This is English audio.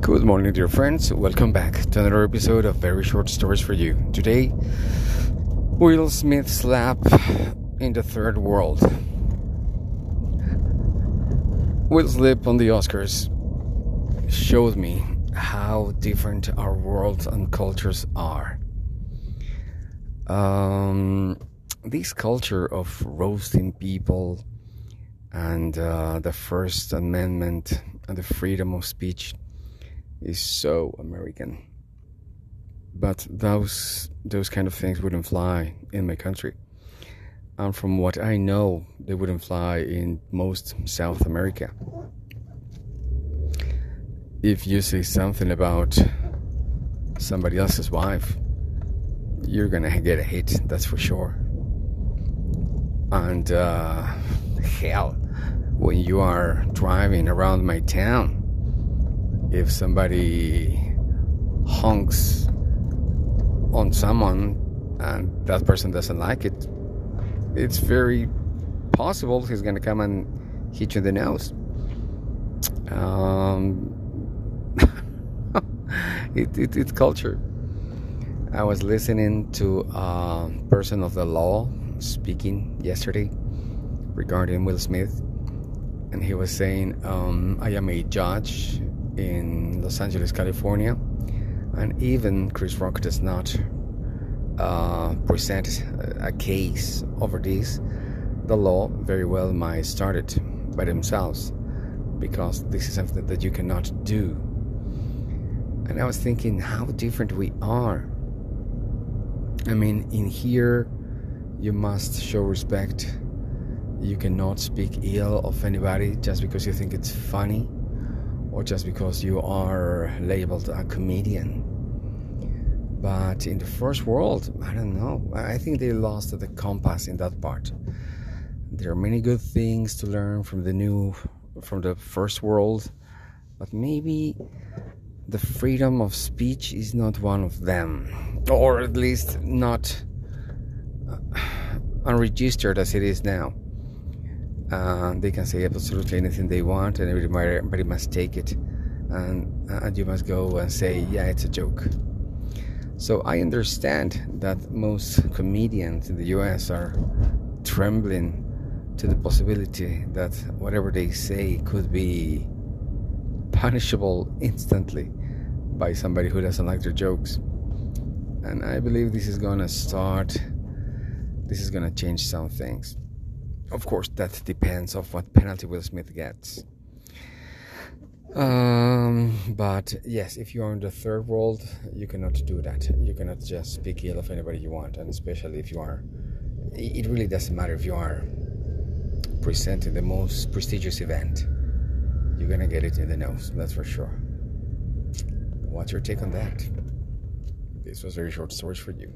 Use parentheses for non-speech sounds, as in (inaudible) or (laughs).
Good morning, dear friends. Welcome back to another episode of Very Short Stories for You. Today, Will Smith's slap in the third world. Will's Smith on the Oscars showed me how different our worlds and cultures are. Um, this culture of roasting people and uh, the First Amendment and the freedom of speech is so American. But those those kind of things wouldn't fly in my country. And from what I know, they wouldn't fly in most South America. If you say something about somebody else's wife, you're gonna get a hit, that's for sure. And uh, hell, when you are driving around my town, if somebody honks on someone and that person doesn't like it, it's very possible he's going to come and hit you in the nose. Um, (laughs) it, it, it's culture. I was listening to a person of the law speaking yesterday regarding Will Smith, and he was saying, um, I am a judge in Los Angeles, California, and even Chris Rock does not uh, present a case over this. The law very well might start it by themselves because this is something that you cannot do. And I was thinking how different we are. I mean, in here, you must show respect. You cannot speak ill of anybody just because you think it's funny or just because you are labeled a comedian. But in the first world, I don't know. I think they lost the compass in that part. There are many good things to learn from the new, from the first world, but maybe the freedom of speech is not one of them, or at least not uh, (sighs) unregistered as it is now. Uh, they can say absolutely anything they want, and everybody, must take it, and, and you must go and say, "Yeah, it's a joke." So I understand that most comedians in the U.S. are trembling to the possibility that whatever they say could be punishable instantly by somebody who doesn't like their jokes. And I believe this is gonna start. This is gonna change some things. Of course, that depends of what penalty Will Smith gets. Um, but yes, if you are in the third world, you cannot do that. You cannot just speak ill of anybody you want, and especially if you are. It really doesn't matter if you are presenting the most prestigious event. You're gonna get it in the nose, that's for sure. What's your take on that? This was very short stories for you.